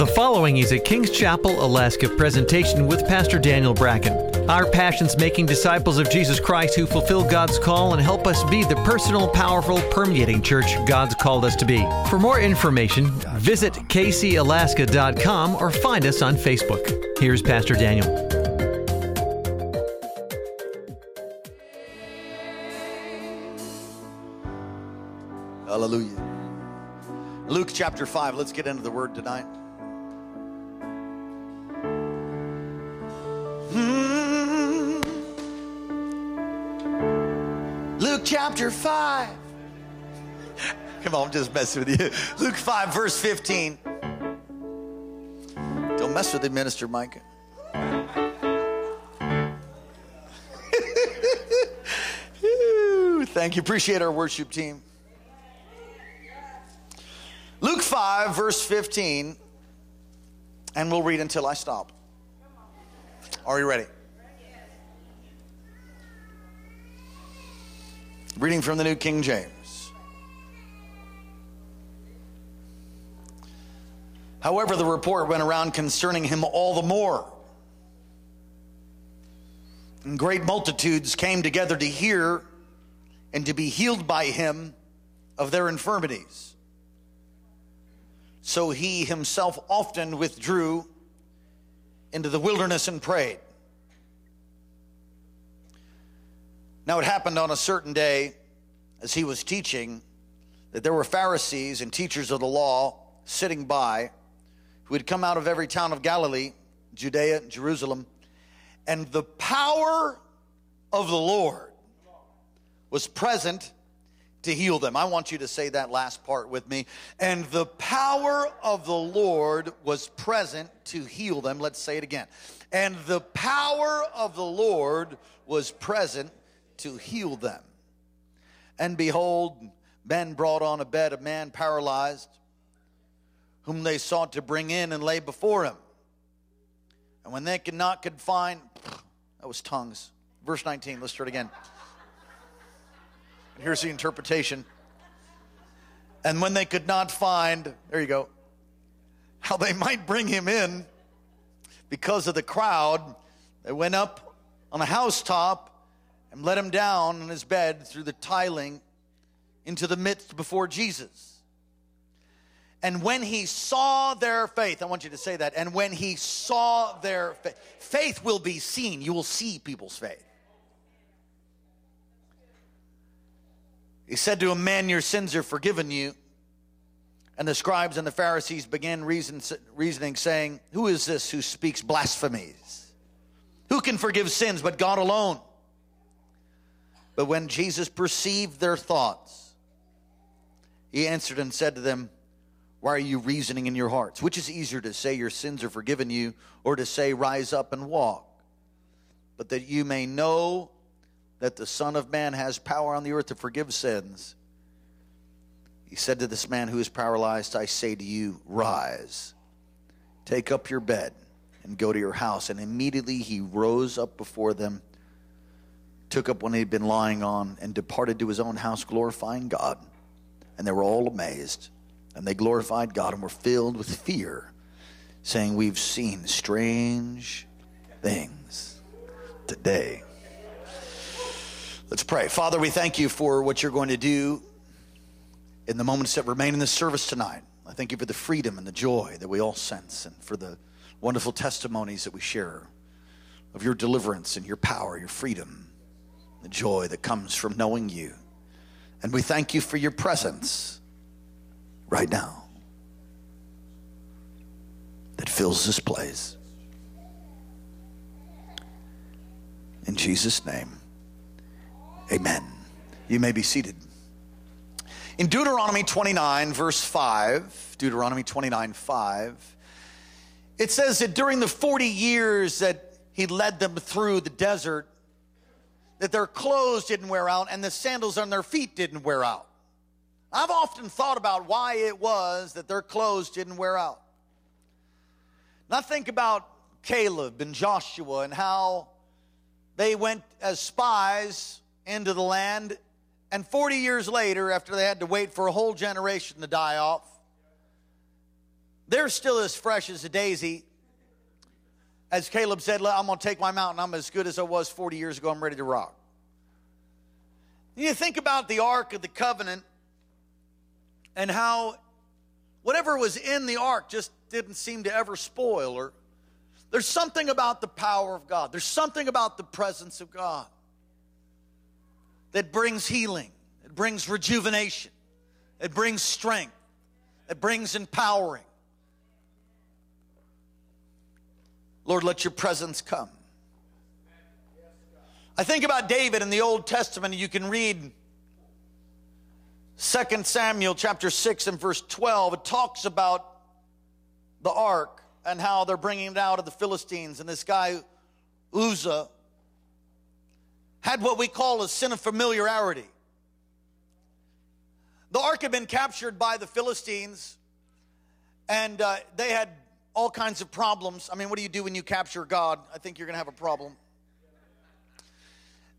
The following is a Kings Chapel, Alaska presentation with Pastor Daniel Bracken. Our passion's making disciples of Jesus Christ who fulfill God's call and help us be the personal, powerful, permeating church God's called us to be. For more information, visit kcalaska.com or find us on Facebook. Here's Pastor Daniel. Hallelujah. Luke chapter 5. Let's get into the word tonight. Chapter 5. Come on, I'm just messing with you. Luke 5, verse 15. Don't mess with the minister, Micah. Thank you. Appreciate our worship team. Luke 5, verse 15, and we'll read until I stop. Are you ready? Reading from the New King James. However, the report went around concerning him all the more. And great multitudes came together to hear and to be healed by him of their infirmities. So he himself often withdrew into the wilderness and prayed. Now it happened on a certain day as he was teaching that there were Pharisees and teachers of the law sitting by who had come out of every town of Galilee, Judea, Jerusalem, and the power of the Lord was present to heal them. I want you to say that last part with me. And the power of the Lord was present to heal them. Let's say it again. And the power of the Lord was present to heal them. And behold, men brought on a bed a man paralyzed, whom they sought to bring in and lay before him. And when they could not could find, that was tongues. Verse 19, let's start again. Here's the interpretation. And when they could not find, there you go, how they might bring him in because of the crowd, they went up on a housetop and let him down on his bed through the tiling into the midst before Jesus. And when he saw their faith, I want you to say that. And when he saw their faith, faith will be seen. You will see people's faith. He said to him, Man, your sins are forgiven you. And the scribes and the Pharisees began reason, reasoning, saying, Who is this who speaks blasphemies? Who can forgive sins but God alone? But when Jesus perceived their thoughts, he answered and said to them, Why are you reasoning in your hearts? Which is easier to say, Your sins are forgiven you, or to say, Rise up and walk? But that you may know that the Son of Man has power on the earth to forgive sins. He said to this man who is paralyzed, I say to you, rise, take up your bed, and go to your house. And immediately he rose up before them, took up one he had been lying on, and departed to his own house, glorifying God. And they were all amazed. And they glorified God and were filled with fear, saying, We've seen strange things today. Let's pray. Father, we thank you for what you're going to do in the moments that remain in this service tonight. I thank you for the freedom and the joy that we all sense and for the wonderful testimonies that we share of your deliverance and your power, your freedom, the joy that comes from knowing you. And we thank you for your presence right now that fills this place. In Jesus' name. Amen. You may be seated. In Deuteronomy 29, verse 5, Deuteronomy 29, 5, it says that during the 40 years that he led them through the desert, that their clothes didn't wear out and the sandals on their feet didn't wear out. I've often thought about why it was that their clothes didn't wear out. Now think about Caleb and Joshua and how they went as spies into the land. And 40 years later, after they had to wait for a whole generation to die off, they're still as fresh as a daisy. As Caleb said, I'm going to take my mountain. I'm as good as I was 40 years ago. I'm ready to rock. You think about the Ark of the Covenant and how whatever was in the ark just didn't seem to ever spoil or there's something about the power of God. There's something about the presence of God that brings healing, it brings rejuvenation, it brings strength, it brings empowering. Lord, let your presence come. I think about David in the Old Testament, you can read 2 Samuel chapter 6 and verse 12, it talks about the ark and how they're bringing it out of the Philistines. And this guy, Uzzah, had what we call a sin of familiarity. The ark had been captured by the Philistines, and uh, they had all kinds of problems. I mean, what do you do when you capture God? I think you're going to have a problem.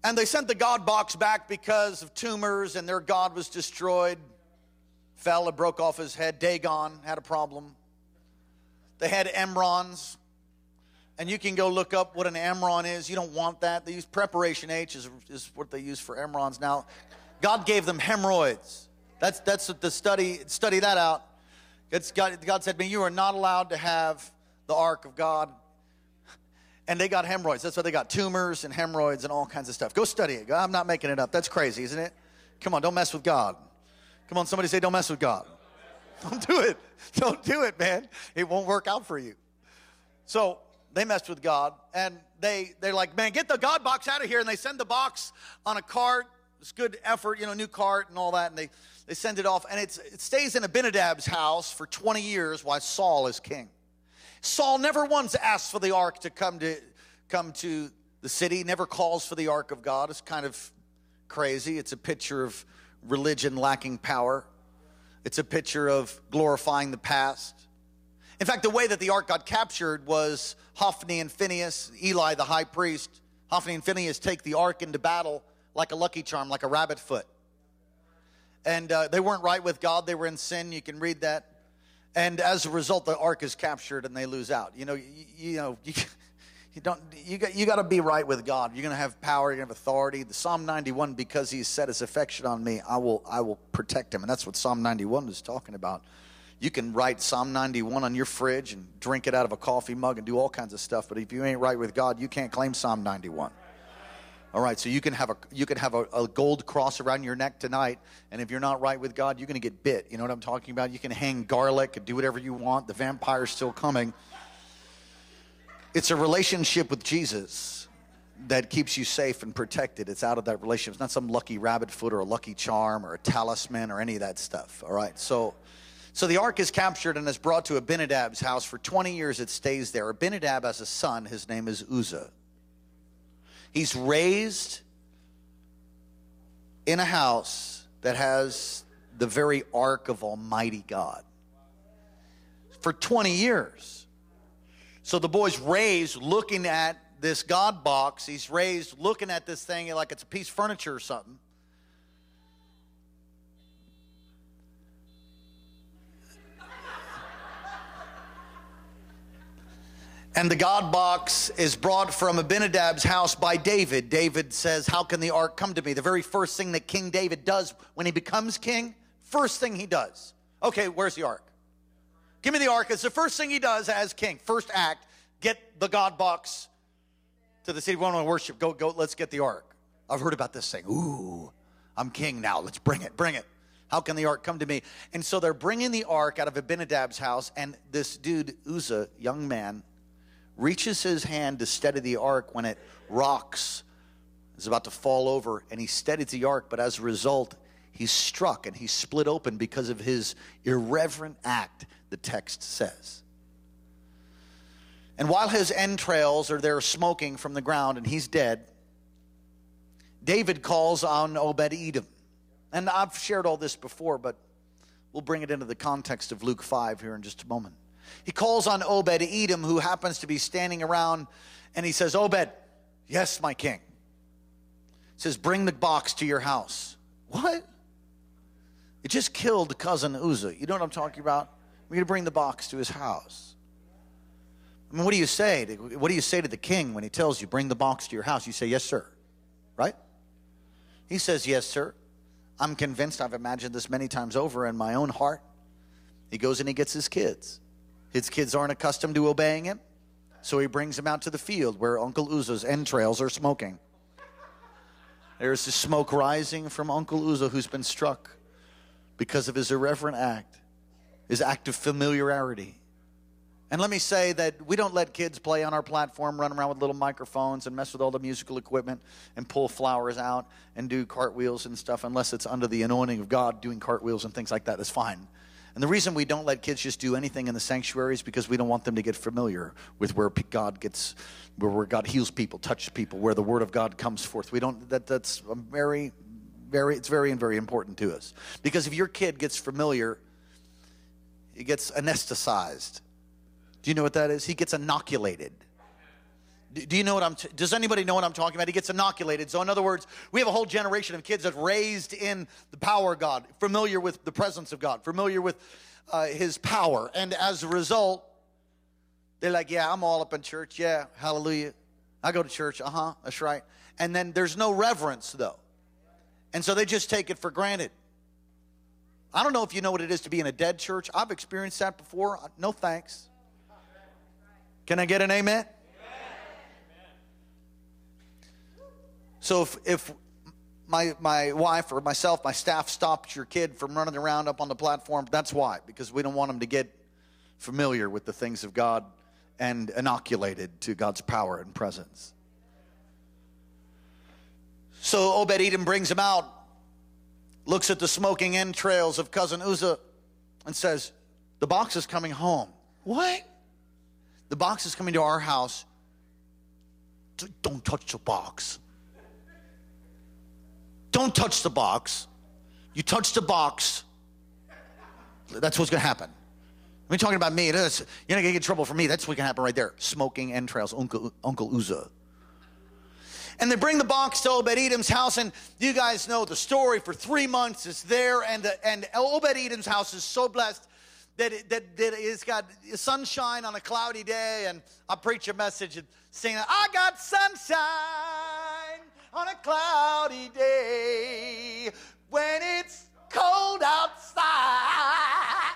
And they sent the God box back because of tumors, and their God was destroyed. Fell and broke off his head. Dagon had a problem. They had emerods. And you can go look up what an emerod is. You don't want that. They use preparation H is, is what they use for emerods. Now, God gave them hemorrhoids. That's that's what the study study that out. It's God, God said to me, You are not allowed to have the ark of God and they got hemorrhoids. That's why they got tumors and hemorrhoids and all kinds of stuff. Go study it. I'm not making it up. That's crazy, isn't it? Come on, don't mess with God. Come on, somebody say, don't mess with God. Don't do it. Don't do it, man. It won't work out for you. So they messed with God and they, they're like, man, get the God box out of here. And they send the box on a cart. It's good effort, you know, new cart and all that. And they, they send it off. And it stays in Abinadab's house for 20 years while Saul is king. Saul never once asks for the ark to come to come to the city, never calls for the ark of God. It's kind of crazy. It's a picture of religion lacking power. It's a picture of glorifying the past. In fact, the way that the ark got captured was Hophni and Phinehas, Eli the high priest. Hophni and Phinehas take the ark into battle like a lucky charm, like a rabbit foot. And uh, they weren't right with God, they were in sin. You can read that and as a result, the ark is captured and they lose out. You know, you, you know, you, you don't you got you got to be right with God. You're going to have power. You're going to have authority. The Psalm 91, because He's set His affection on me, I will I will protect Him, and that's what Psalm 91 is talking about. You can write Psalm 91 on your fridge and drink it out of a coffee mug and do all kinds of stuff. But if you ain't right with God, you can't claim Psalm 91. All right, so you can have a you can have a, a, gold cross around your neck tonight, and if you're not right with God, you're going to get bit. You know what I'm talking about? You can hang garlic do whatever you want. The vampire's still coming. It's a relationship with Jesus that keeps you safe and protected. It's out of that relationship. It's not some lucky rabbit foot or a lucky charm or a talisman or any of that stuff. All right, so. So the ark is captured and is brought to Abinadab's house. For 20 years it stays there. Abinadab has a son. His name is Uzzah. He's raised in a house that has the very ark of Almighty God for 20 years. So the boy's raised looking at this God box. He's raised looking at this thing like it's a piece of furniture or something. And the God box is brought from Abinadab's house by David. David says, How can the ark come to me? The very first thing that King David does when he becomes king, first thing he does. Okay, where's the ark? Give me the ark. It's the first thing he does as king. First act, get the God box to the city. We want to worship. Go, go, let's get the ark. I've heard about this thing. Ooh, I'm king now. Let's bring it, bring it. How can the ark come to me? And so they're bringing the ark out of Abinadab's house, and this dude, Uzzah, young man, reaches his hand to steady the ark when it rocks, is about to fall over, and he steadies the ark, but as a result, he's struck and he's split open because of his irreverent act, the text says. And while his entrails are there smoking from the ground and he's dead, David calls on Obed Edom. And I've shared all this before, but we'll bring it into the context of Luke 5 here in just a moment. He calls on Obed Edom, who happens to be standing around, and he says, Obed, yes, my king. He says, Bring the box to your house. What? It just killed cousin Uzzah. You know what I'm talking about? me to bring the box to his house. I mean, what do you say? To, what do you say to the king when he tells you, bring the box to your house? You say, yes, sir. Right? He says, yes, sir. I'm convinced, I've imagined this many times over in my own heart. He goes and he gets his kids. His kids aren't accustomed to obeying him, so he brings them out to the field where Uncle Uzzah's entrails are smoking. There's the smoke rising from Uncle Uzzah who's been struck because of his irreverent act, his act of familiarity. And let me say that we don't let kids play on our platform, run around with little microphones and mess with all the musical equipment and pull flowers out and do cartwheels and stuff unless it's under the anointing of God doing cartwheels and things like that. that is fine. And the reason we don't let kids just do anything in the sanctuary is because we don't want them to get familiar with where God gets, where God heals people, touches people, where the word of God comes forth. We don't, that, that's very, very, it's very and very important to us. Because if your kid gets familiar, he gets anesthetized do you know what that is? He gets inoculated. Do you know what I'm? T- Does anybody know what I'm talking about? He gets inoculated. So, in other words, we have a whole generation of kids that raised in the power of God, familiar with the presence of God, familiar with uh, His power, and as a result, they're like, "Yeah, I'm all up in church. Yeah, hallelujah. I go to church. Uh huh. That's right." And then there's no reverence though, and so they just take it for granted. I don't know if you know what it is to be in a dead church. I've experienced that before. No thanks. Can I get an amen? So if, if my, my wife or myself, my staff stops your kid from running around up on the platform, that's why, because we don't want them to get familiar with the things of God and inoculated to God's power and presence. So Obed Edom brings him out, looks at the smoking entrails of cousin Uzzah, and says, The box is coming home. What? The box is coming to our house. Don't touch the box. Don't touch the box. You touch the box, that's what's going to happen. I'm talking about me. You're not going to get in trouble for me. That's going to happen right there. Smoking entrails, Uncle, Uncle Uzzah. And they bring the box to Obed Edom's house, and you guys know the story. For three months, it's there, and, the, and Obed Edom's house is so blessed that, it, that, that it's got sunshine on a cloudy day, and I preach a message and sing, I got sunshine on a cloudy day when it's cold outside.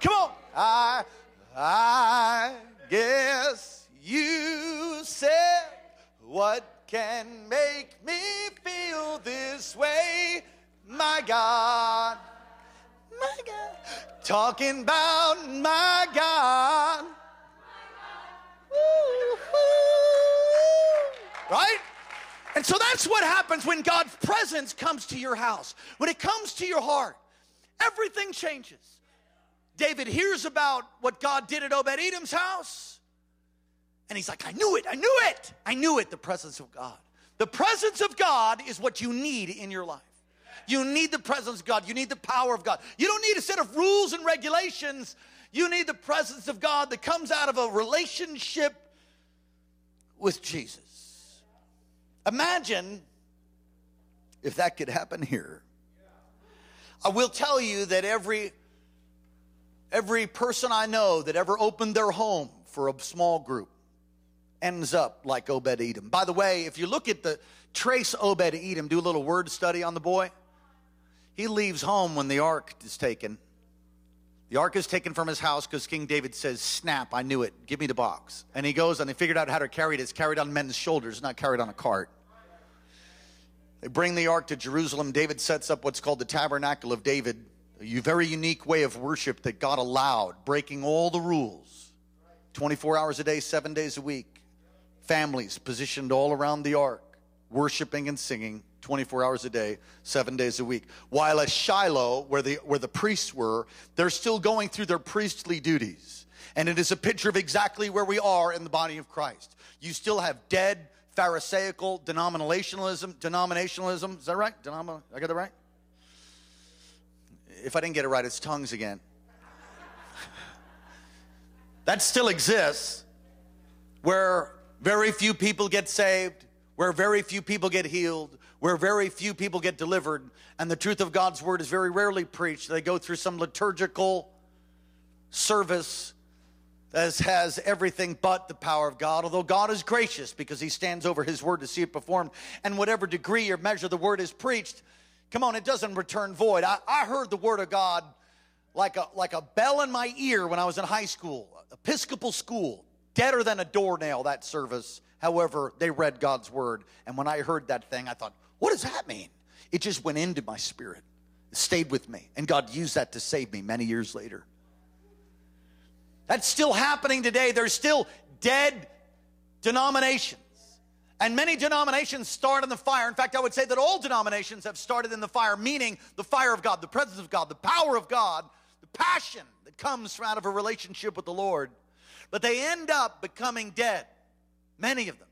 Come on. I, I guess you said what can make me feel this way, my God my God. Talking about my God. Right? And so that's what happens when God's presence comes to your house. When it comes to your heart, everything changes. David hears about what God did at Obed Edom's house, and he's like, I knew it, I knew it, I knew it, the presence of God. The presence of God is what you need in your life. You need the presence of God. You need the power of God. You don't need a set of rules and regulations. You need the presence of God that comes out of a relationship with Jesus. Imagine if that could happen here. I will tell you that every every person I know that ever opened their home for a small group ends up like Obed Edom. By the way, if you look at the trace Obed Edom, do a little word study on the boy. He leaves home when the ark is taken. The ark is taken from his house because King David says, Snap, I knew it. Give me the box. And he goes and they figured out how to carry it. It's carried on men's shoulders, not carried on a cart. They bring the ark to Jerusalem. David sets up what's called the tabernacle of David, a very unique way of worship that God allowed, breaking all the rules 24 hours a day, seven days a week. Families positioned all around the ark, worshiping and singing. 24 hours a day, seven days a week. While at Shiloh, where the, where the priests were, they're still going through their priestly duties. And it is a picture of exactly where we are in the body of Christ. You still have dead Pharisaical denominationalism. Denominationalism, is that right? Denom- I got that right? If I didn't get it right, it's tongues again. that still exists, where very few people get saved where very few people get healed, where very few people get delivered, and the truth of God's word is very rarely preached. They go through some liturgical service that has everything but the power of God, although God is gracious because he stands over his word to see it performed. And whatever degree or measure the word is preached, come on, it doesn't return void. I, I heard the word of God like a, like a bell in my ear when I was in high school, Episcopal school, deader than a doornail, that service. However, they read God's word. And when I heard that thing, I thought, what does that mean? It just went into my spirit, it stayed with me. And God used that to save me many years later. That's still happening today. There's still dead denominations. And many denominations start in the fire. In fact, I would say that all denominations have started in the fire, meaning the fire of God, the presence of God, the power of God, the passion that comes out of a relationship with the Lord. But they end up becoming dead, many of them.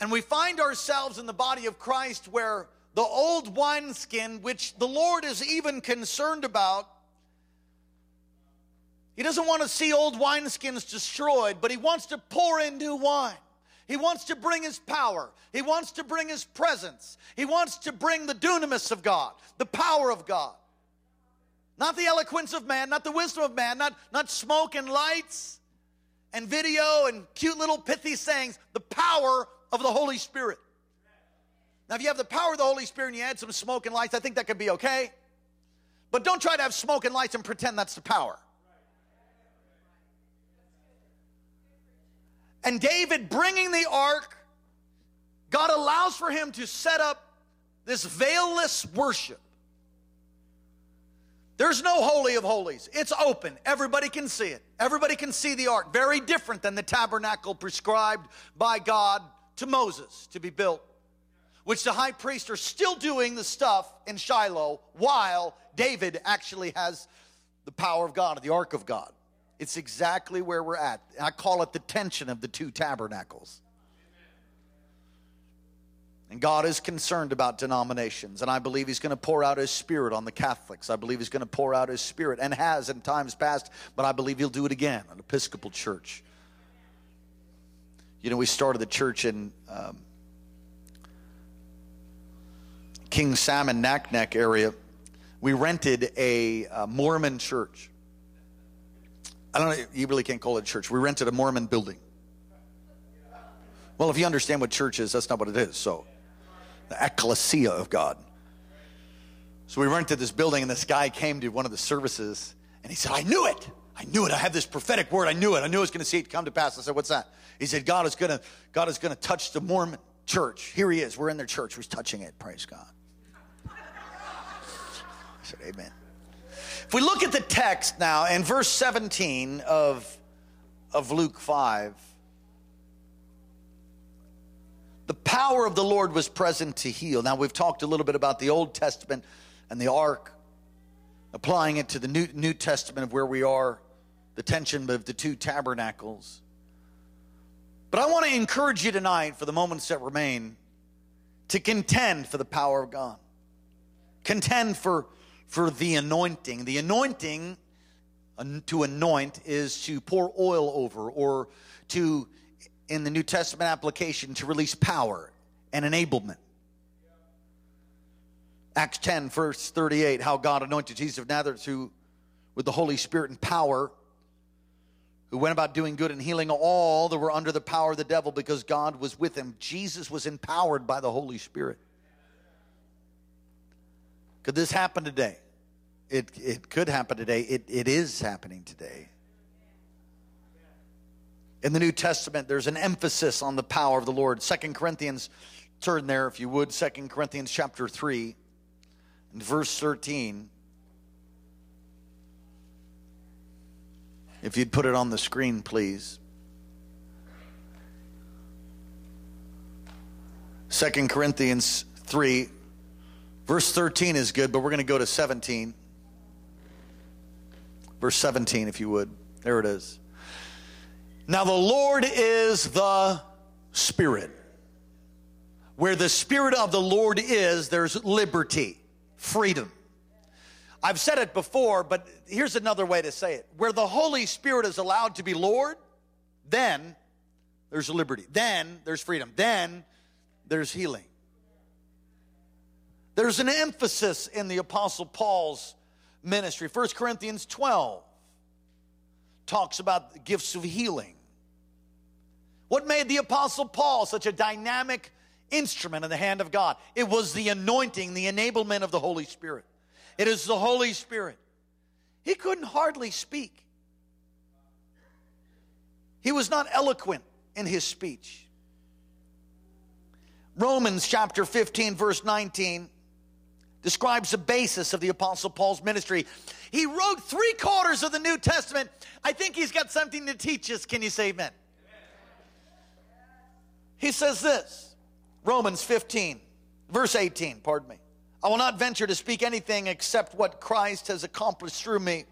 And we find ourselves in the body of Christ where the old wineskin, which the Lord is even concerned about, he doesn't want to see old wineskins destroyed, but he wants to pour in new wine. He wants to bring his power. He wants to bring his presence. He wants to bring the dunamis of God, the power of God. Not the eloquence of man, not the wisdom of man, not, not smoke and lights and video and cute little pithy sayings, the power of the Holy Spirit. Now, if you have the power of the Holy Spirit and you add some smoke and lights, I think that could be okay. But don't try to have smoke and lights and pretend that's the power. And David bringing the ark, God allows for him to set up this veilless worship. There's no holy of holies. It's open. Everybody can see it. Everybody can see the ark. Very different than the tabernacle prescribed by God to Moses to be built, which the high priests are still doing the stuff in Shiloh while David actually has the power of God, the ark of God. It's exactly where we're at. I call it the tension of the two tabernacles. And God is concerned about denominations. And I believe He's going to pour out His Spirit on the Catholics. I believe He's going to pour out His Spirit and has in times past, but I believe He'll do it again, an Episcopal church. You know, we started the church in um, King Salmon, Naknek area. We rented a, a Mormon church. I don't know, you really can't call it a church. We rented a Mormon building. Well, if you understand what church is, that's not what it is. So, the ecclesia of God. So, we rented this building, and this guy came to one of the services, and he said, I knew it. I knew it. I have this prophetic word. I knew it. I knew I was going to see it come to pass. I said, What's that? He said, God is going to, God is going to touch the Mormon church. Here he is. We're in their church. We're touching it. Praise God. I said, Amen. If we look at the text now in verse 17 of, of Luke 5, the power of the Lord was present to heal. Now, we've talked a little bit about the Old Testament and the ark, applying it to the New, New Testament of where we are, the tension of the two tabernacles. But I want to encourage you tonight, for the moments that remain, to contend for the power of God. Contend for for the anointing. The anointing to anoint is to pour oil over or to, in the New Testament application, to release power and enablement. Acts 10, verse 38, how God anointed Jesus of Nazareth with the Holy Spirit and power, who went about doing good and healing all that were under the power of the devil because God was with him. Jesus was empowered by the Holy Spirit. Could this happen today? It, it could happen today. It, it is happening today. In the New Testament, there's an emphasis on the power of the Lord. Second Corinthians, turn there if you would. Second Corinthians chapter 3 and verse 13. If you'd put it on the screen, please. Second Corinthians 3, verse 13 is good, but we're going to go to 17. Verse 17, if you would. There it is. Now, the Lord is the Spirit. Where the Spirit of the Lord is, there's liberty, freedom. I've said it before, but here's another way to say it. Where the Holy Spirit is allowed to be Lord, then there's liberty. Then there's freedom. Then there's healing. There's an emphasis in the Apostle Paul's ministry. 1 Corinthians 12 talks about the gifts of healing. What made the Apostle Paul such a dynamic instrument in the hand of God? It was the anointing, the enablement of the Holy Spirit. It is the Holy Spirit. He couldn't hardly speak, he was not eloquent in his speech. Romans chapter 15, verse 19 describes the basis of the Apostle Paul's ministry. He wrote three quarters of the New Testament. I think he's got something to teach us. Can you say amen? He says this Romans 15, verse 18, pardon me. I will not venture to speak anything except what Christ has accomplished through me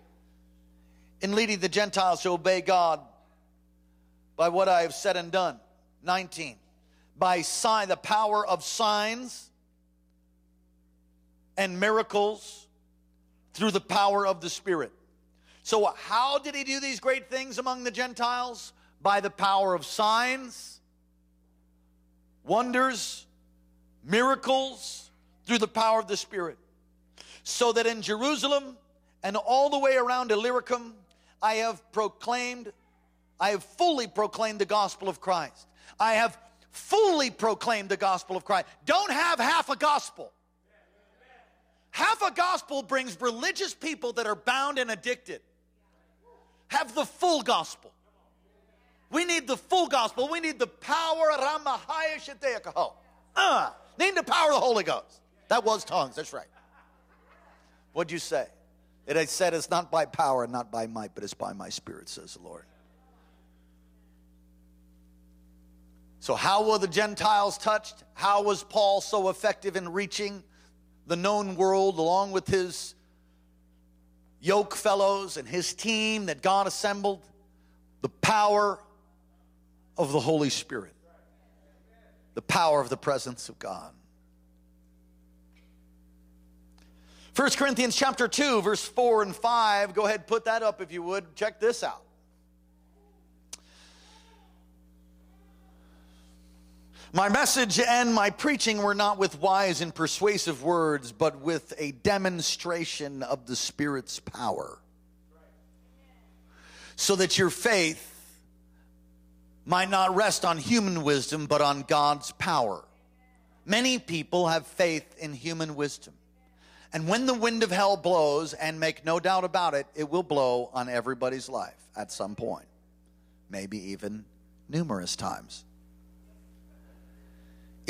in leading the Gentiles to obey God by what I have said and done. 19. By sign, the power of signs and miracles through the power of the Spirit. So, how did he do these great things among the Gentiles? By the power of signs, wonders, miracles, through the power of the Spirit. So that in Jerusalem and all the way around Illyricum, I have proclaimed, I have fully proclaimed the gospel of Christ. I have fully proclaimed the gospel of Christ. Don't have half a gospel. Half a gospel brings religious people that are bound and addicted. Have the full gospel. We need the full gospel. We need the power. Uh, need the power of the Holy Ghost. That was tongues. That's right. What'd you say? It I said it's not by power and not by might, but it's by my spirit, says the Lord. So, how were the Gentiles touched? How was Paul so effective in reaching the known world along with his yoke fellows and his team that God assembled? The power of the Holy Spirit, the power of the presence of God. 1 Corinthians chapter 2, verse 4 and 5. Go ahead, put that up if you would. Check this out. My message and my preaching were not with wise and persuasive words, but with a demonstration of the Spirit's power. So that your faith might not rest on human wisdom, but on God's power. Many people have faith in human wisdom. And when the wind of hell blows, and make no doubt about it, it will blow on everybody's life at some point, maybe even numerous times.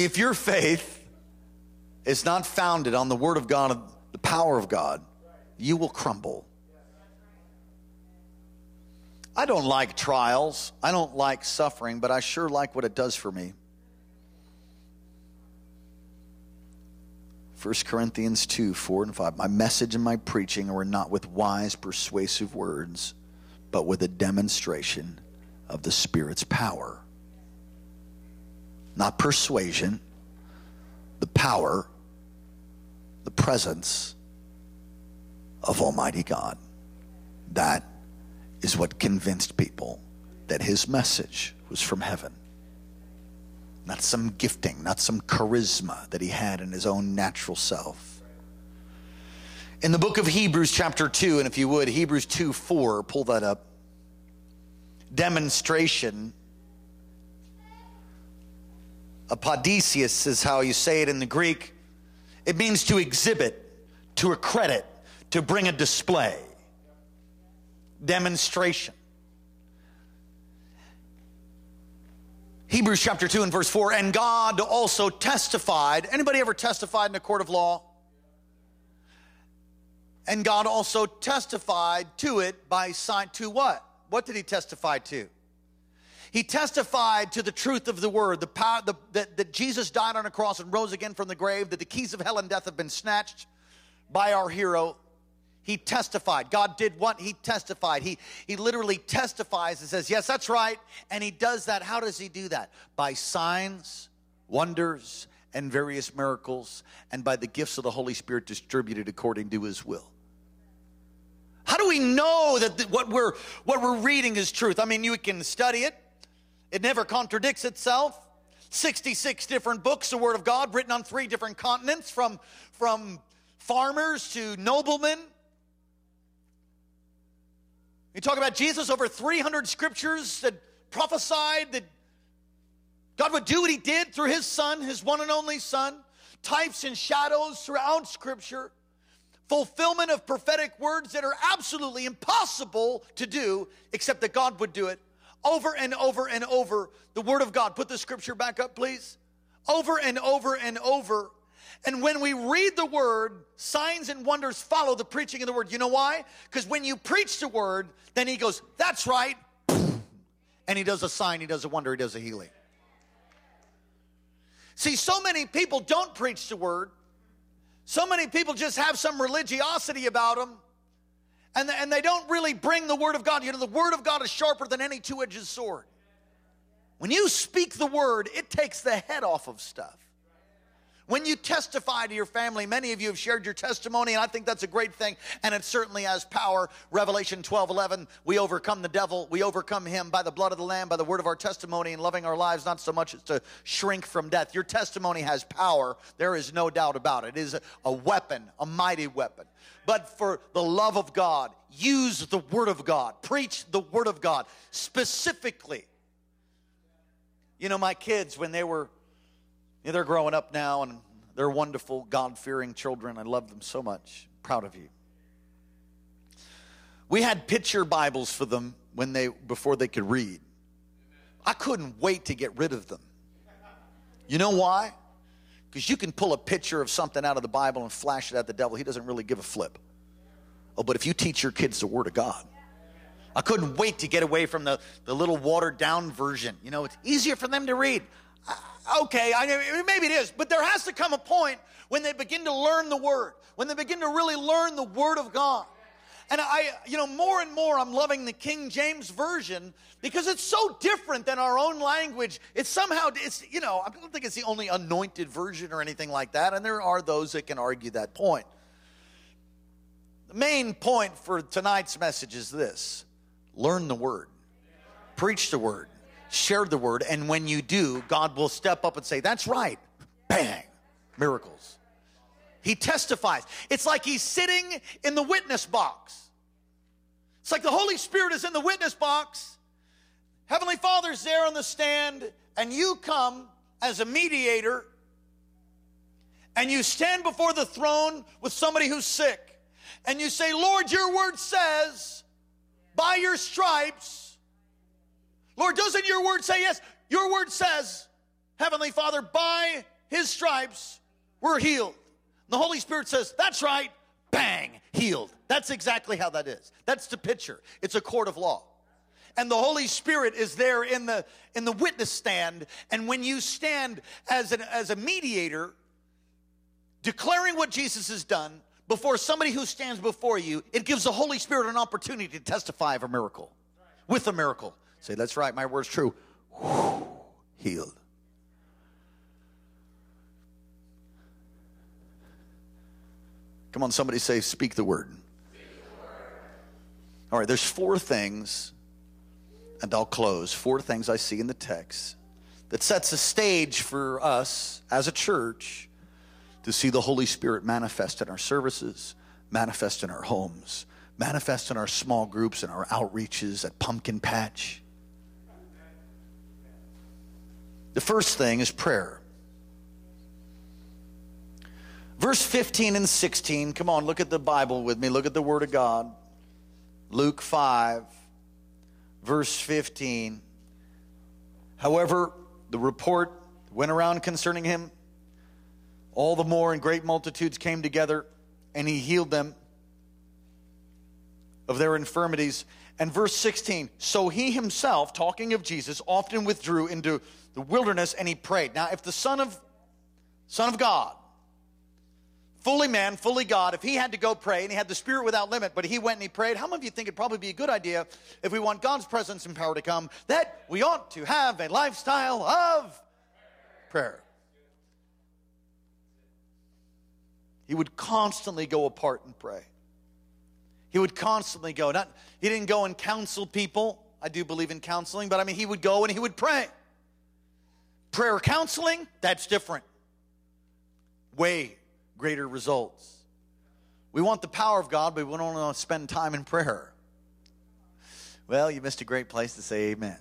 If your faith is not founded on the Word of God, the power of God, you will crumble. I don't like trials. I don't like suffering, but I sure like what it does for me. 1 Corinthians 2 4 and 5. My message and my preaching were not with wise, persuasive words, but with a demonstration of the Spirit's power. Not persuasion, the power, the presence of Almighty God. That is what convinced people that his message was from heaven not some gifting, not some charisma that he had in his own natural self. In the book of Hebrews, chapter 2, and if you would, Hebrews 2 4, pull that up. Demonstration. Apadisius is how you say it in the Greek. It means to exhibit, to accredit, to bring a display. Demonstration. Hebrews chapter 2 and verse 4, and God also testified. Anybody ever testified in a court of law? And God also testified to it by sign to what? What did he testify to? He testified to the truth of the word, the power the, that, that Jesus died on a cross and rose again from the grave, that the keys of hell and death have been snatched by our hero, he testified. God did what? He testified. He, he literally testifies and says, Yes, that's right. And he does that. How does he do that? By signs, wonders, and various miracles, and by the gifts of the Holy Spirit distributed according to his will. How do we know that what we're, what we're reading is truth? I mean, you can study it It never contradicts itself. 66 different books, the Word of God, written on three different continents, from, from farmers to noblemen. You talk about Jesus, over 300 scriptures that prophesied that God would do what He did through His Son, His one and only Son, types and shadows throughout Scripture, fulfillment of prophetic words that are absolutely impossible to do except that God would do it over and over and over the Word of God. Put the scripture back up, please. Over and over and over. And when we read the Word, signs and wonders follow the preaching of the Word. You know why? Because when you preach the Word, then He goes, That's right. And He does a sign, He does a wonder, He does a healing. See, so many people don't preach the Word. So many people just have some religiosity about them and, and they don't really bring the Word of God. You know, the Word of God is sharper than any two edged sword. When you speak the Word, it takes the head off of stuff. When you testify to your family, many of you have shared your testimony, and I think that's a great thing, and it certainly has power. Revelation 12 11, we overcome the devil, we overcome him by the blood of the Lamb, by the word of our testimony, and loving our lives, not so much as to shrink from death. Your testimony has power, there is no doubt about it. It is a, a weapon, a mighty weapon. But for the love of God, use the word of God, preach the word of God specifically. You know, my kids, when they were yeah, they're growing up now and they're wonderful, God fearing children. I love them so much. Proud of you. We had picture Bibles for them when they before they could read. I couldn't wait to get rid of them. You know why? Because you can pull a picture of something out of the Bible and flash it at the devil. He doesn't really give a flip. Oh, but if you teach your kids the Word of God, I couldn't wait to get away from the, the little watered down version. You know, it's easier for them to read okay, I, maybe it is, but there has to come a point when they begin to learn the Word, when they begin to really learn the Word of God. And I, you know, more and more I'm loving the King James Version because it's so different than our own language. It's somehow, it's, you know, I don't think it's the only anointed version or anything like that. And there are those that can argue that point. The main point for tonight's message is this learn the Word, preach the Word, share the word, and when you do, God will step up and say, That's right. Bang. Miracles. He testifies. It's like he's sitting in the witness box. It's like the Holy Spirit is in the witness box. Heavenly Father's there on the stand, and you come as a mediator and you stand before the throne with somebody who's sick and you say, Lord, your word says, by your stripes, Lord, doesn't your word say yes? Your word says, Heavenly Father, by his stripes we're healed. The Holy Spirit says, That's right, bang, healed. That's exactly how that is. That's the picture. It's a court of law. And the Holy Spirit is there in the in the witness stand. And when you stand as an as a mediator, declaring what Jesus has done before somebody who stands before you, it gives the Holy Spirit an opportunity to testify of a miracle. With a miracle. Say, that's right, my word's true. Healed. Come on, somebody say, speak the word. All right, there's four things, and I'll close. Four things I see in the text that sets a stage for us as a church to see the Holy Spirit manifest in our services, manifest in our homes, manifest in our small groups and our outreaches at Pumpkin Patch. The first thing is prayer. Verse 15 and 16, come on, look at the Bible with me, look at the Word of God. Luke 5, verse 15. However, the report went around concerning him. All the more, and great multitudes came together, and he healed them of their infirmities. And verse 16, so he himself, talking of Jesus, often withdrew into the wilderness and he prayed. Now, if the Son of Son of God, fully man, fully God, if he had to go pray and he had the Spirit without limit, but he went and he prayed, how many of you think it'd probably be a good idea if we want God's presence and power to come that we ought to have a lifestyle of prayer? He would constantly go apart and pray. He would constantly go. Not, he didn't go and counsel people I do believe in counseling, but I mean, he would go and he would pray. Prayer counseling, that's different. Way greater results. We want the power of God, but we don't want to spend time in prayer. Well, you missed a great place to say amen.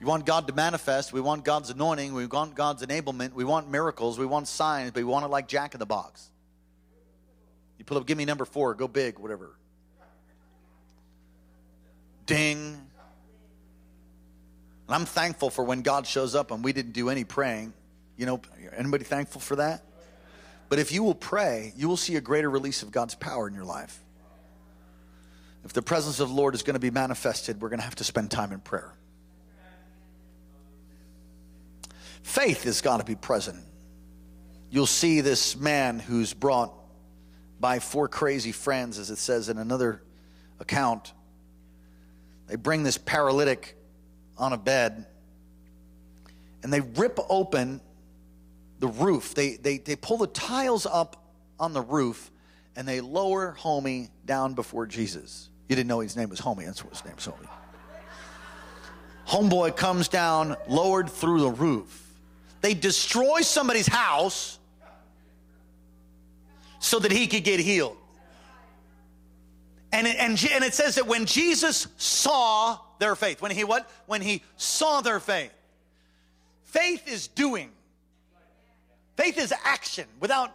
You want God to manifest. We want God's anointing. We want God's enablement. We want miracles. We want signs, but we want it like Jack in the Box. You pull up, give me number four, go big, whatever. Ding. And I'm thankful for when God shows up and we didn't do any praying. You know, anybody thankful for that? But if you will pray, you will see a greater release of God's power in your life. If the presence of the Lord is going to be manifested, we're going to have to spend time in prayer. Faith has got to be present. You'll see this man who's brought by four crazy friends, as it says in another account. They bring this paralytic on a bed and they rip open the roof. They, they, they pull the tiles up on the roof and they lower Homie down before Jesus. You didn't know his name was Homie, that's what his name was Homie. Homeboy comes down, lowered through the roof. They destroy somebody's house so that he could get healed. And it, and, and it says that when Jesus saw their faith, when he what? When he saw their faith. Faith is doing. Faith is action. Without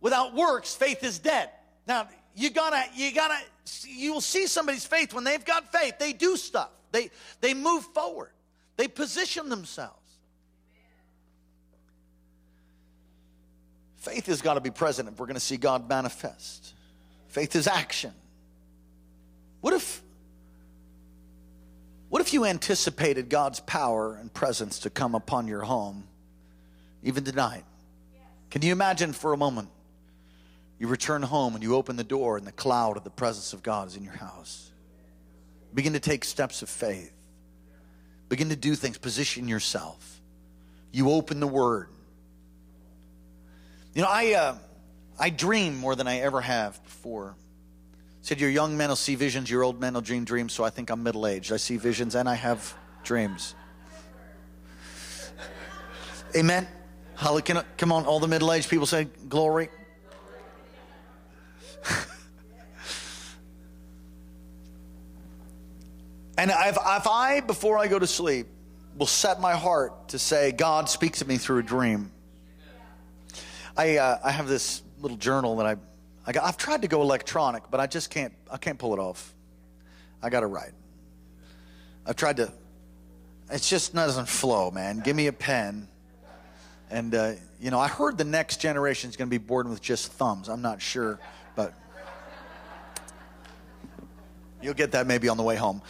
without works, faith is dead. Now, you gotta, you gotta, you will see somebody's faith when they've got faith. They do stuff. They they move forward. They position themselves. Faith has got to be present if we're going to see God manifest. Faith is action. What if what if you anticipated God's power and presence to come upon your home even tonight? Can you imagine for a moment you return home and you open the door and the cloud of the presence of God is in your house? Begin to take steps of faith. Begin to do things, position yourself. You open the word. You know, I, uh, I dream more than I ever have before. Said your young men will see visions, your old men will dream dreams, so I think I'm middle aged. I see visions and I have dreams. Amen. Can, come on, all the middle aged people say glory. and if, if I, before I go to sleep, will set my heart to say, God, speak to me through a dream I, uh, I have this little journal that I, I got, I've tried to go electronic, but I just can't, I can't pull it off. I got to write. I've tried to, it just doesn't flow, man. Give me a pen. And, uh, you know, I heard the next generation is going to be born with just thumbs. I'm not sure, but you'll get that maybe on the way home.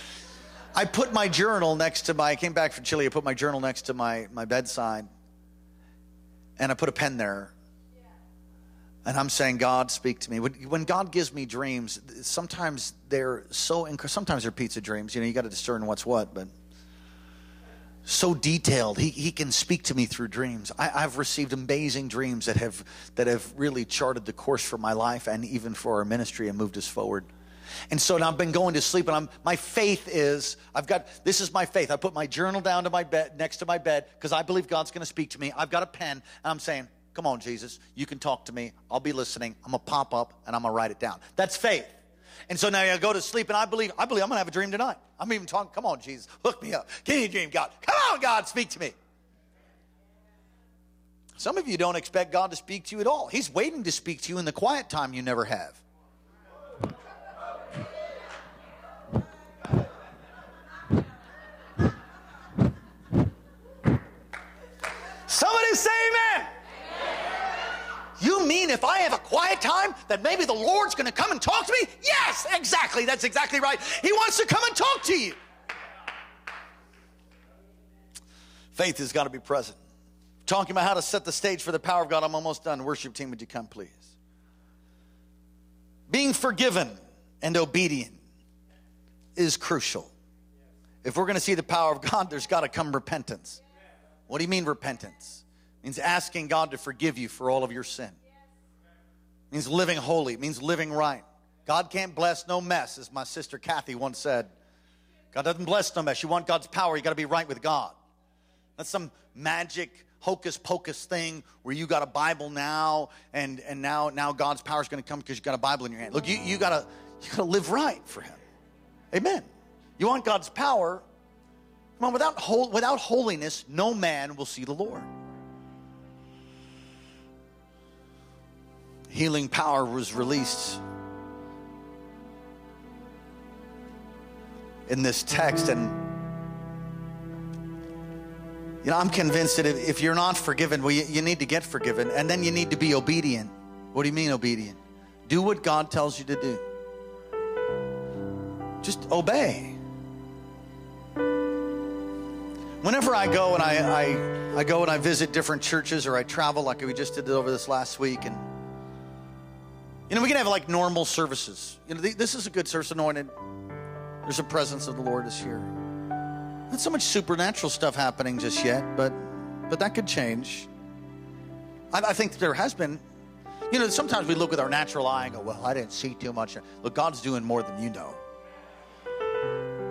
I put my journal next to my, I came back from Chile, I put my journal next to my, my bedside, and I put a pen there. And I'm saying, God, speak to me. When God gives me dreams, sometimes they're so, inc- sometimes they're pizza dreams. You know, you got to discern what's what, but so detailed. He, he can speak to me through dreams. I, have received amazing dreams that have, that have really charted the course for my life and even for our ministry and moved us forward. And so now I've been going to sleep, and I'm, my faith is I've got this is my faith. I put my journal down to my bed next to my bed because I believe God's going to speak to me. I've got a pen, and I'm saying, Come on, Jesus, you can talk to me. I'll be listening. I'm gonna pop up and I'm gonna write it down. That's faith. And so now I go to sleep and I believe, I believe I'm gonna have a dream tonight. I'm even talking, come on, Jesus, hook me up. Me a dream, God. Come on, God, speak to me. Some of you don't expect God to speak to you at all. He's waiting to speak to you in the quiet time you never have. Somebody say amen. You mean if I have a quiet time that maybe the Lord's going to come and talk to me? Yes, exactly. That's exactly right. He wants to come and talk to you. Faith has got to be present. Talking about how to set the stage for the power of God. I'm almost done. Worship team, would you come, please? Being forgiven and obedient is crucial. If we're going to see the power of God, there's got to come repentance. What do you mean repentance? It means asking God to forgive you for all of your sin. Means living holy. Means living right. God can't bless no mess, as my sister Kathy once said. God doesn't bless no mess. You want God's power, you got to be right with God. That's some magic hocus pocus thing where you got a Bible now and, and now, now God's power is going to come because you got a Bible in your hand. Look, you, you got to you gotta live right for Him. Amen. You want God's power? Come on, without, without holiness, no man will see the Lord. Healing power was released in this text, and you know, I'm convinced that if, you're not forgiven, well, you, you need to get forgiven, and then you need to be obedient. What do you mean, obedient? Do what God tells you to do. Just obey. Whenever I go and I, I, I go and I visit different churches or I travel, like we just did over this last week, and you know, we can have like normal services. You know, this is a good service, anointed. There's a presence of the Lord is here. Not so much supernatural stuff happening just yet, but but that could change. I, I think there has been. You know, sometimes we look with our natural eye and go, "Well, I didn't see too much." Look, God's doing more than you know.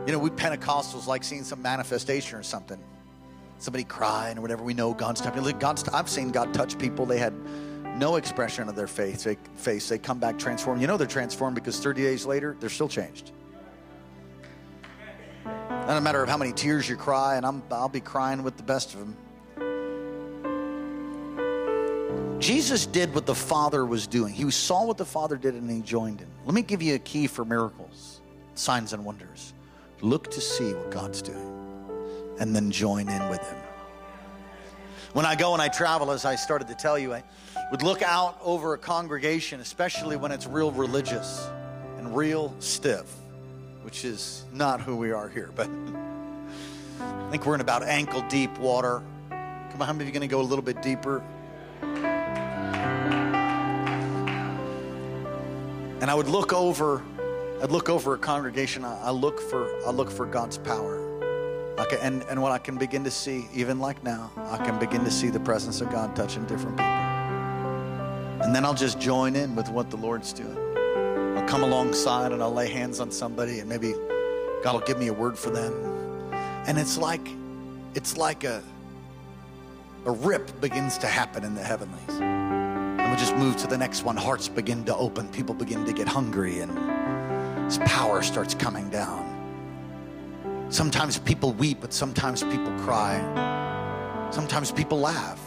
You know, we Pentecostals like seeing some manifestation or something, somebody crying or whatever. We know God's touching. God's. I've seen God touch people. They had no expression of their faith. They, face. They come back transformed. You know they're transformed because 30 days later they're still changed. Not a matter of how many tears you cry, and I'm, I'll be crying with the best of them. Jesus did what the Father was doing. He saw what the Father did and he joined in. Let me give you a key for miracles, signs, and wonders. Look to see what God's doing and then join in with Him. When I go and I travel, as I started to tell you, I would look out over a congregation, especially when it's real religious and real stiff which is not who we are here, but I think we're in about ankle deep water. Come on, how many of you going to go a little bit deeper? And I would look over, I'd look over a congregation. I, I look for, I look for God's power. Okay, and, and what I can begin to see, even like now, I can begin to see the presence of God touching different people. And then I'll just join in with what the Lord's doing. I'll come alongside and I'll lay hands on somebody and maybe God will give me a word for them. And it's like it's like a a rip begins to happen in the heavenlies. And we just move to the next one. Hearts begin to open, people begin to get hungry, and this power starts coming down. Sometimes people weep, but sometimes people cry. Sometimes people laugh.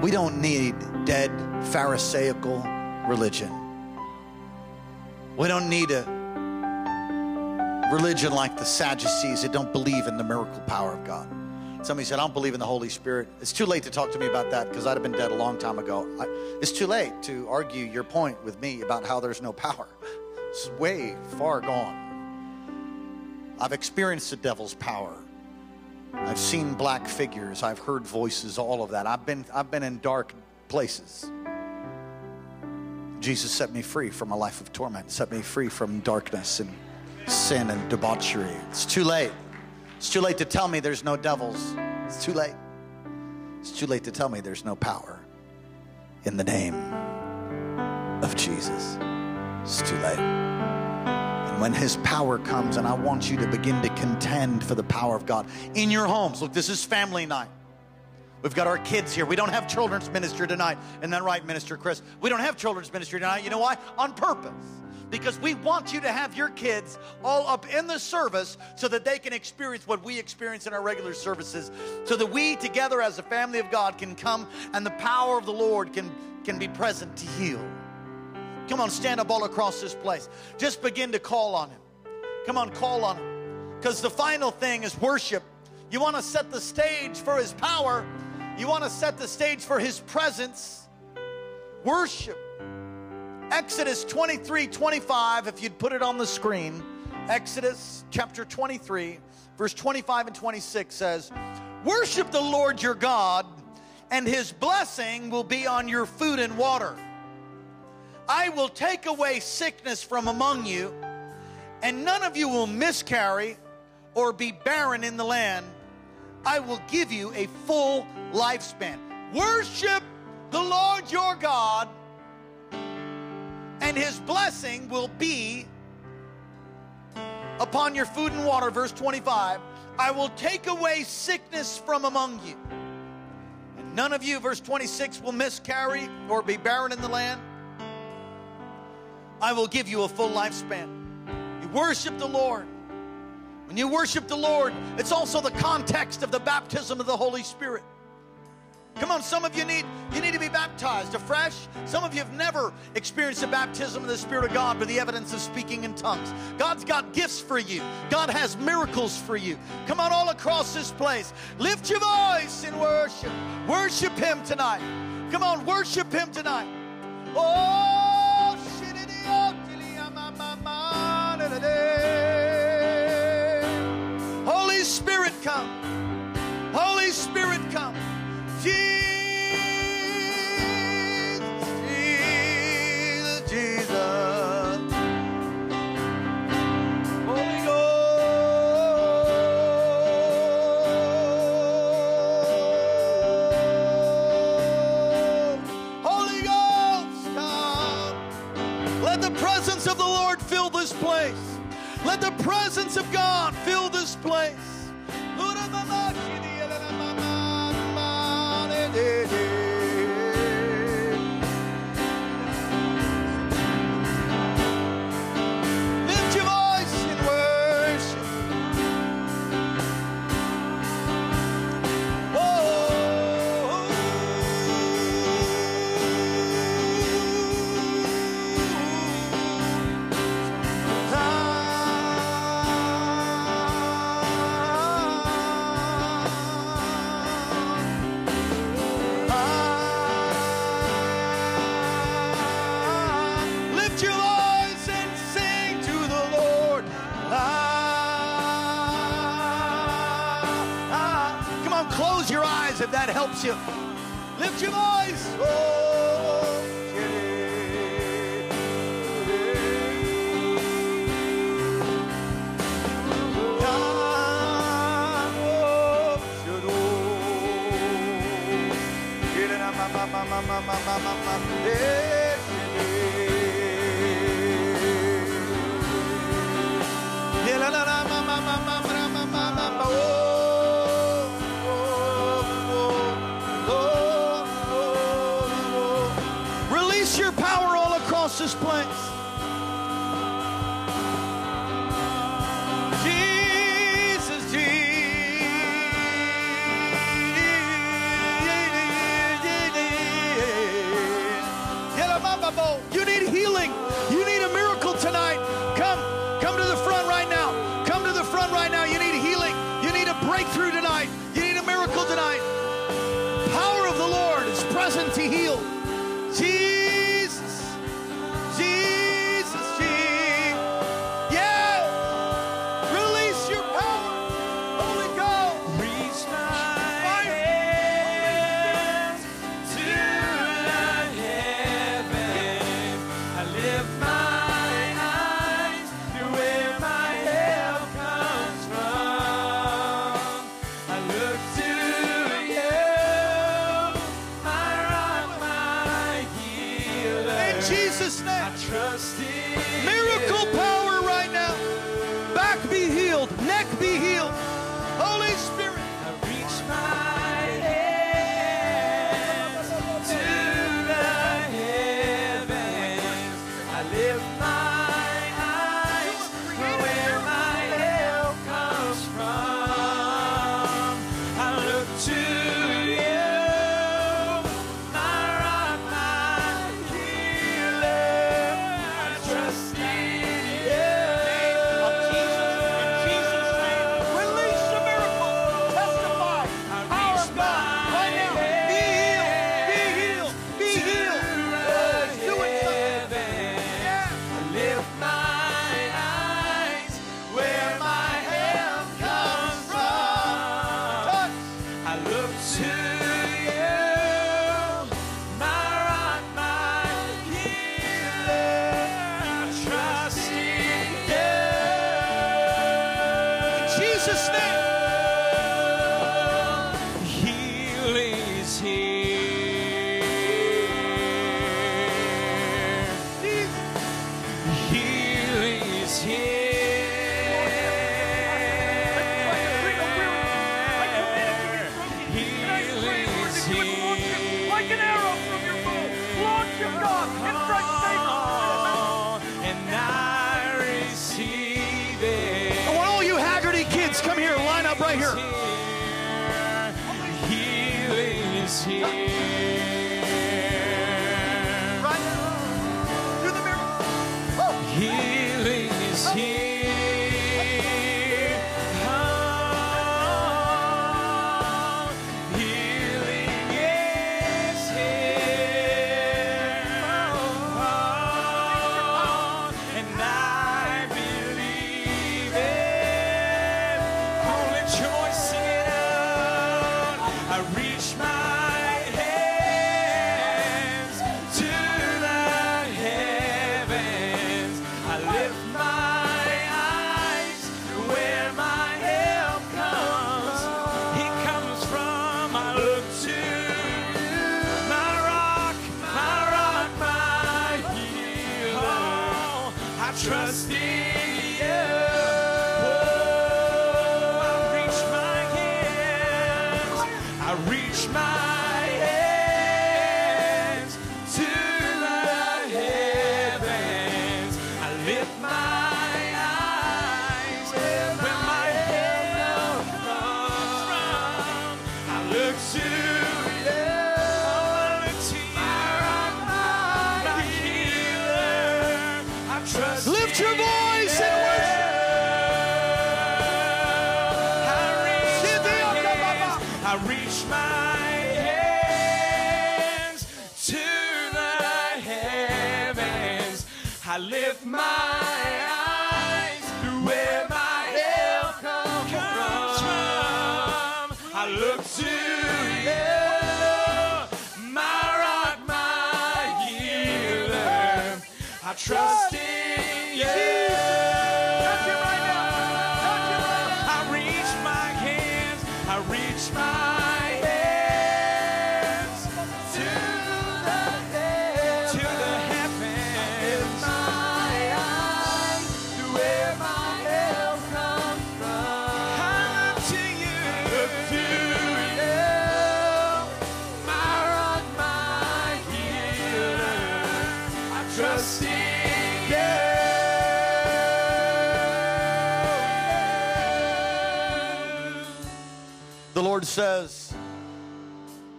We don't need dead Pharisaical religion. We don't need a religion like the Sadducees that don't believe in the miracle power of God. Somebody said, I don't believe in the Holy Spirit. It's too late to talk to me about that because I'd have been dead a long time ago. I, it's too late to argue your point with me about how there's no power. It's way far gone. I've experienced the devil's power. I've seen black figures. I've heard voices, all of that. I've been, I've been in dark places. Jesus set me free from a life of torment, set me free from darkness and sin and debauchery. It's too late. It's too late to tell me there's no devils. It's too late. It's too late to tell me there's no power in the name of Jesus. It's too late. And when his power comes, and I want you to begin to contend for the power of God in your homes. Look, this is family night. We've got our kids here. We don't have children's ministry tonight. Isn't that right, Minister Chris? We don't have children's ministry tonight. You know why? On purpose. Because we want you to have your kids all up in the service so that they can experience what we experience in our regular services. So that we together as a family of God can come and the power of the Lord can, can be present to heal. Come on, stand up all across this place. Just begin to call on Him. Come on, call on Him. Because the final thing is worship. You want to set the stage for His power you want to set the stage for his presence. Worship. Exodus 23 25, if you'd put it on the screen. Exodus chapter 23, verse 25 and 26 says, Worship the Lord your God, and his blessing will be on your food and water. I will take away sickness from among you, and none of you will miscarry or be barren in the land I will give you a full lifespan. Worship the Lord your God, and his blessing will be upon your food and water, verse 25. I will take away sickness from among you. And none of you, verse 26, will miscarry or be barren in the land. I will give you a full lifespan. You worship the Lord. When you worship the Lord, it's also the context of the baptism of the Holy Spirit. Come on, some of you need you need to be baptized afresh. Some of you have never experienced the baptism of the Spirit of God with the evidence of speaking in tongues. God's got gifts for you. God has miracles for you. Come on, all across this place. Lift your voice in worship. Worship Him tonight. Come on, worship Him tonight. Oh, come. Holy Spirit, come. Jesus, Jesus, Jesus. Holy Ghost. Holy Ghost, come. Let the presence of the Lord fill this place. Let the presence of God fill this place. Lift if that. Lift your voice. Oh,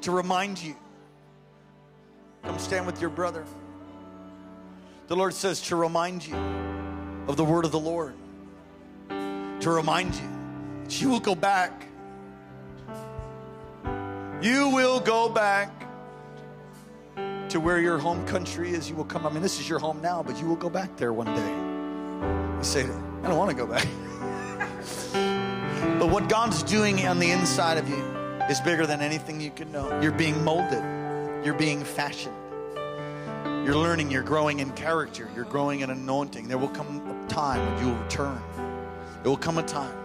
to remind you. Come stand with your brother. The Lord says to remind you of the word of the Lord. To remind you that you will go back. You will go back to where your home country is. You will come. I mean, this is your home now, but you will go back there one day. You say, I don't want to go back. But what God's doing on the inside of you is bigger than anything you can know. You're being molded, you're being fashioned. You're learning, you're growing in character, you're growing in anointing. There will come a time when you will return. There will come a time.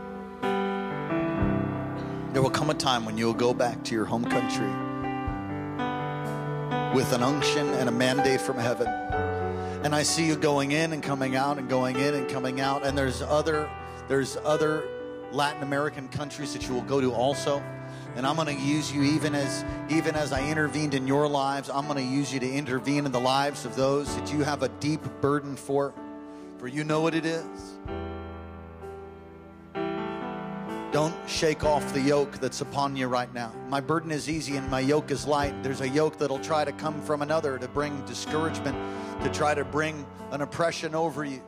There will come a time when you will go back to your home country with an unction and a mandate from heaven. And I see you going in and coming out and going in and coming out. And there's other, there's other Latin American countries that you will go to also. And I'm going to use you even as even as I intervened in your lives. I'm going to use you to intervene in the lives of those that you have a deep burden for. For you know what it is. Don't shake off the yoke that's upon you right now. My burden is easy and my yoke is light. There's a yoke that'll try to come from another to bring discouragement, to try to bring an oppression over you.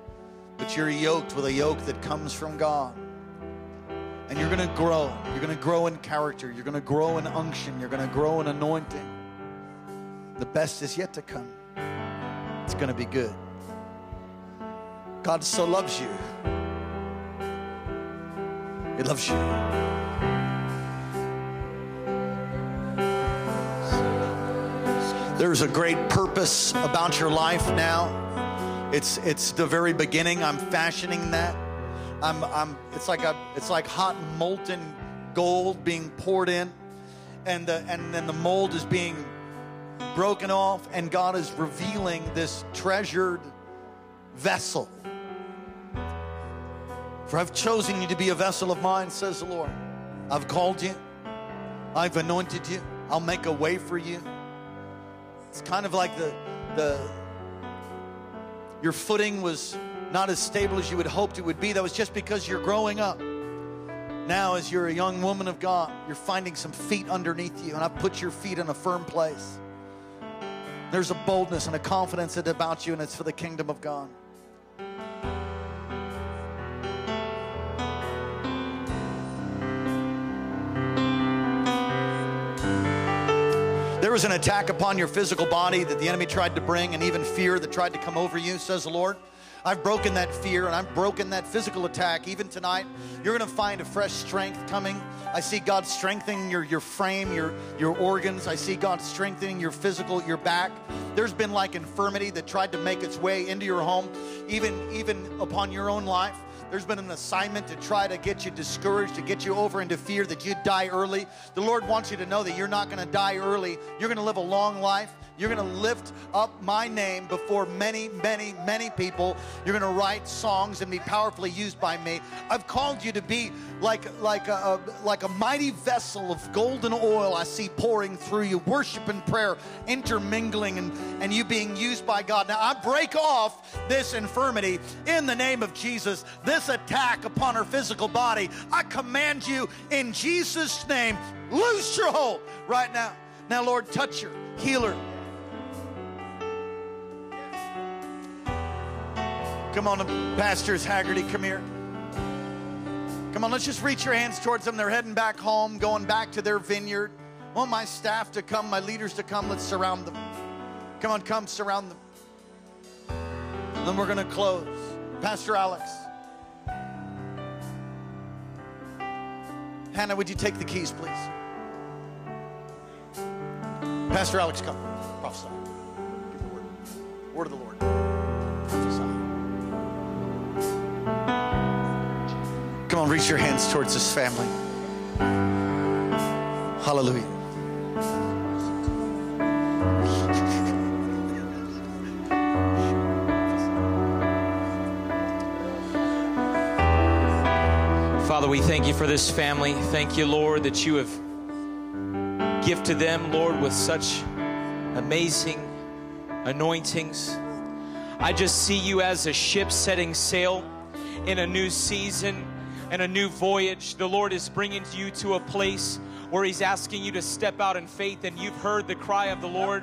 But you're yoked with a yoke that comes from God. And you're going to grow. You're going to grow in character. You're going to grow in unction. You're going to grow in anointing. The best is yet to come. It's going to be good. God so loves you. He loves you. There's a great purpose about your life now. It's it's the very beginning. I'm fashioning that. I'm I'm it's like a it's like hot molten gold being poured in and the and then the mold is being broken off and God is revealing this treasured vessel. For I've chosen you to be a vessel of mine, says the Lord. I've called you. I've anointed you. I'll make a way for you. It's kind of like the the your footing was not as stable as you had hoped it would be. That was just because you're growing up. Now, as you're a young woman of God, you're finding some feet underneath you, and I've put your feet in a firm place. There's a boldness and a confidence about you, and it's for the kingdom of God. There was an attack upon your physical body that the enemy tried to bring, and even fear that tried to come over you, says the Lord. I've broken that fear and I've broken that physical attack. Even tonight, you're going to find a fresh strength coming. I see God strengthening your, your frame, your, your organs. I see God strengthening your physical, your back. There's been like infirmity that tried to make its way into your home, even, even upon your own life. There's been an assignment to try to get you discouraged, to get you over into fear that you'd die early. The Lord wants you to know that you're not going to die early. You're going to live a long life. You're going to lift up my name before many, many, many people. You're going to write songs and be powerfully used by me. I've called you to be like, like, a, like a mighty vessel of golden oil I see pouring through you, worship and prayer intermingling and, and you being used by God. Now, I break off this infirmity in the name of Jesus, this attack upon her physical body. I command you in Jesus' name, loose your hold right now. Now, Lord, touch her, heal her. Come on, Pastors Haggerty, come here. Come on, let's just reach your hands towards them. They're heading back home, going back to their vineyard. I want my staff to come, my leaders to come. Let's surround them. Come on, come surround them. And then we're going to close. Pastor Alex. Hannah, would you take the keys, please? Pastor Alex, come. Prophesy. Give the word. Word of the Lord. Come on, reach your hands towards this family. Hallelujah. Father, we thank you for this family. Thank you, Lord, that you have gifted them, Lord, with such amazing anointings. I just see you as a ship setting sail in a new season and a new voyage. The Lord is bringing you to a place where He's asking you to step out in faith, and you've heard the cry of the Lord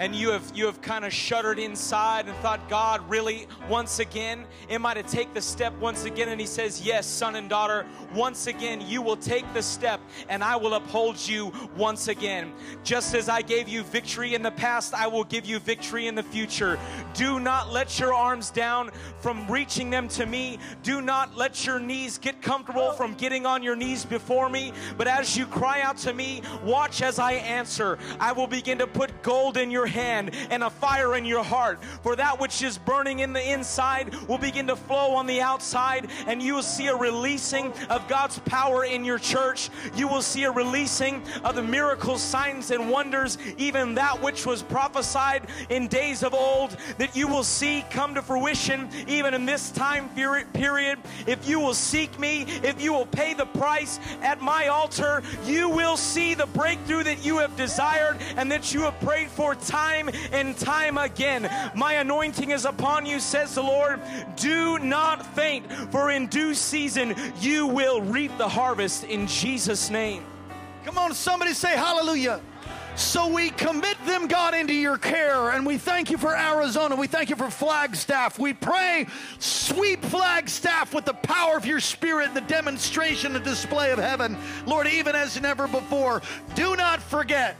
and you have you have kind of shuddered inside and thought god really? Once again? Am i to take the step once again? And he says yes son and daughter once again you will take the step and i will uphold you once again. Just as i gave you victory in the past i will give you victory in the future. Do not let your arms down from reaching them to me. Do not let your knees get comfortable from getting on your knees before me. But as you cry out to me watch as i answer. I will begin to put gold in your hand and a fire in your heart. For that which is burning in the inside will begin to flow on the outside, and you will see a releasing of God's power in your church. You will see a releasing of the miracles, signs, and wonders, even that which was prophesied in days of old, that you will see come to fruition even in this time period. If you will seek me, if you will pay the price at my altar, you will see the breakthrough that you have desired and that you have prayed for time and time again. My anointing is upon you, says the Lord. Do not faint, for in due season you will reap the harvest in Jesus' name. Come on, somebody say hallelujah. So we commit them, God, into your care, and we thank you for Arizona. We thank you for Flagstaff. We pray, sweep Flagstaff with the power of your Spirit, the demonstration, the display of heaven. Lord, even as never before, do not forget,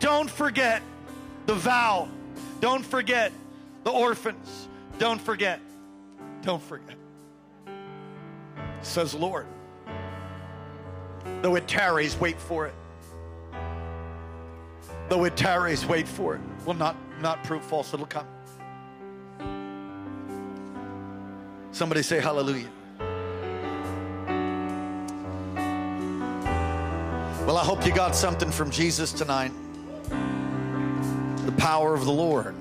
don't forget the vow. Don't forget the orphans. Don't forget. Don't forget. Says Lord. Though it tarries, wait for it. Though it tarries, wait for it. Will not not prove false. It'll come. Somebody say hallelujah. Well, I hope you got something from Jesus tonight power of the Lord.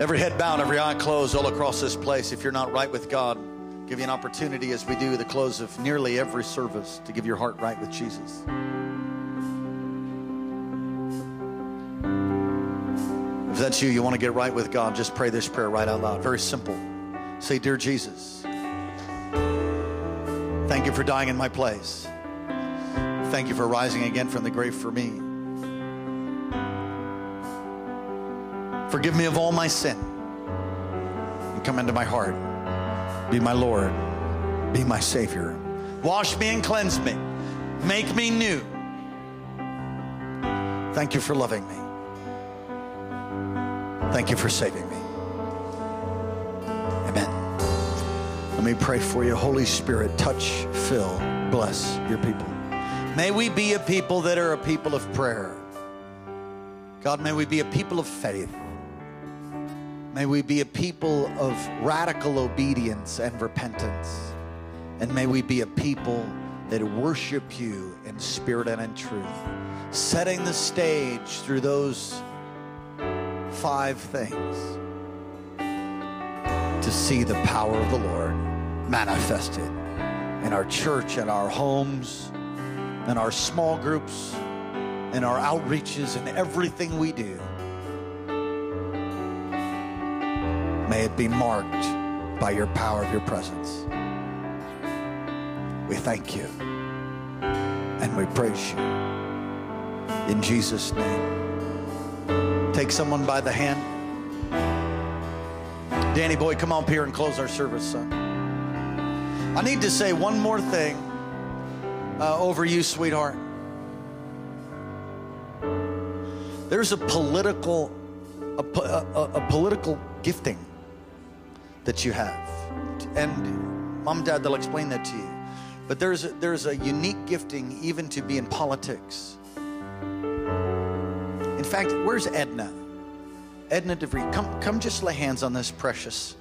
Every head bowed, every eye closed, all across this place. If you're not right with God, give you an opportunity as we do the close of nearly every service to give your heart right with Jesus. If that's you, you want to get right with God, just pray this prayer right out loud. Very simple. Say, Dear Jesus, thank you for dying in my place. Thank you for rising again from the grave for me. Forgive me of all my sin. And come into my heart. Be my Lord. Be my Savior. Wash me and cleanse me. Make me new. Thank you for loving me. Thank you for saving me. Amen. Let me pray for you. Holy Spirit, touch, fill, bless your people. May we be a people that are a people of prayer. God, may we be a people of faith. May we be a people of radical obedience and repentance. And may we be a people that worship you in spirit and in truth, setting the stage through those five things to see the power of the Lord manifested in our church and our homes and our small groups and our outreaches and everything we do. May it be marked by your power of your presence. We thank you and we praise you. In Jesus' name. Take someone by the hand. Danny boy, come on up here and close our service, son. I need to say one more thing uh, over you, sweetheart. There's a political, a, a, a political gifting that you have, and mom and dad they'll explain that to you. But there's a, there's a unique gifting even to be in politics. In fact, where's Edna? Edna DeVries, come come just lay hands on this precious.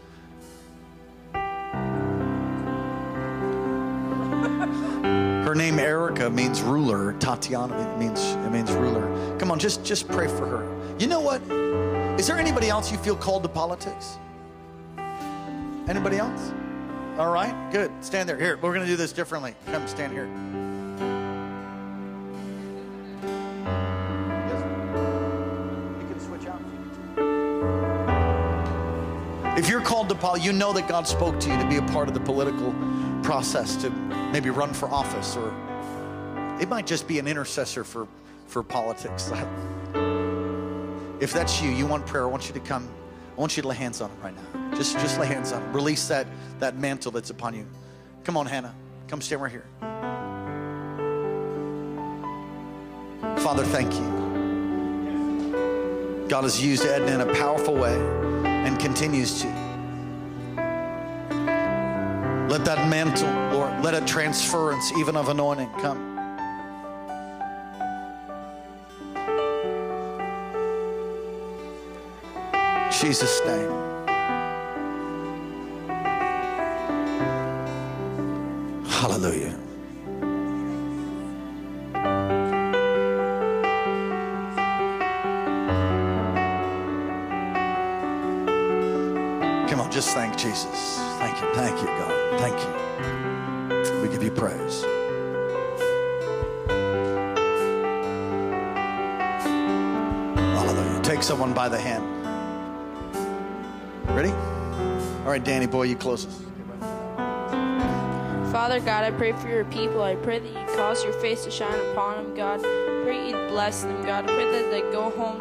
Her name Erica means ruler. Tatiana means it means ruler. Come on, just just pray for her. You know what? Is there anybody else you feel called to politics? Anybody else? All right, good. Stand there. Here, we're going to do this differently. Come stand here. If you're called to politics, you know that God spoke to you to be a part of the political process, to maybe run for office, or it might just be an intercessor for, for politics. If that's you, you want prayer, I want you to come. I want you to lay hands on him right now. Just, just lay hands on him. Release that, that mantle that's upon you. Come on, Hannah. Come stand right here. Father, thank you. God has used Edna in a powerful way and continues to. Let that mantle, Lord, let a transference even of anointing come. Jesus' name. Hallelujah. Come on, just thank Jesus. Thank you. Thank you, God. Thank you. We give you praise. Hallelujah. Take someone by the hand. Ready? All right, Danny boy, you close us. Father God, I pray for your people. I pray that you cause your face to shine upon them, God. I pray you bless them, God. I pray that they go home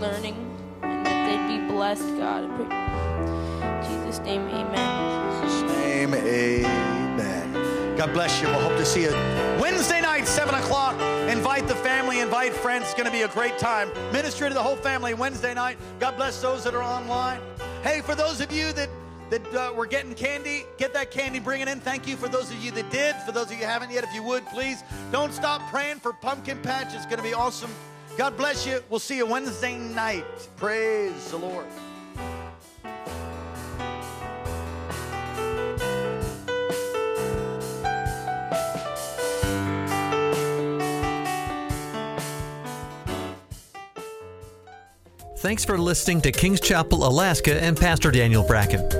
learning and that they'd be blessed, God. I pray. In Jesus' name, amen. Jesus' name, amen. God bless you. We'll hope to see you Wednesday night, 7 o'clock. Invite the family, invite friends. It's going to be a great time. Ministry to the whole family Wednesday night. God bless those that are online. Hey, for those of you that that uh, were getting candy, get that candy, bring it in. Thank you for those of you that did. For those of you who haven't yet, if you would, please don't stop praying for Pumpkin Patch. It's going to be awesome. God bless you. We'll see you Wednesday night. Praise the Lord. Thanks for listening to Kings Chapel, Alaska, and Pastor Daniel Bracken.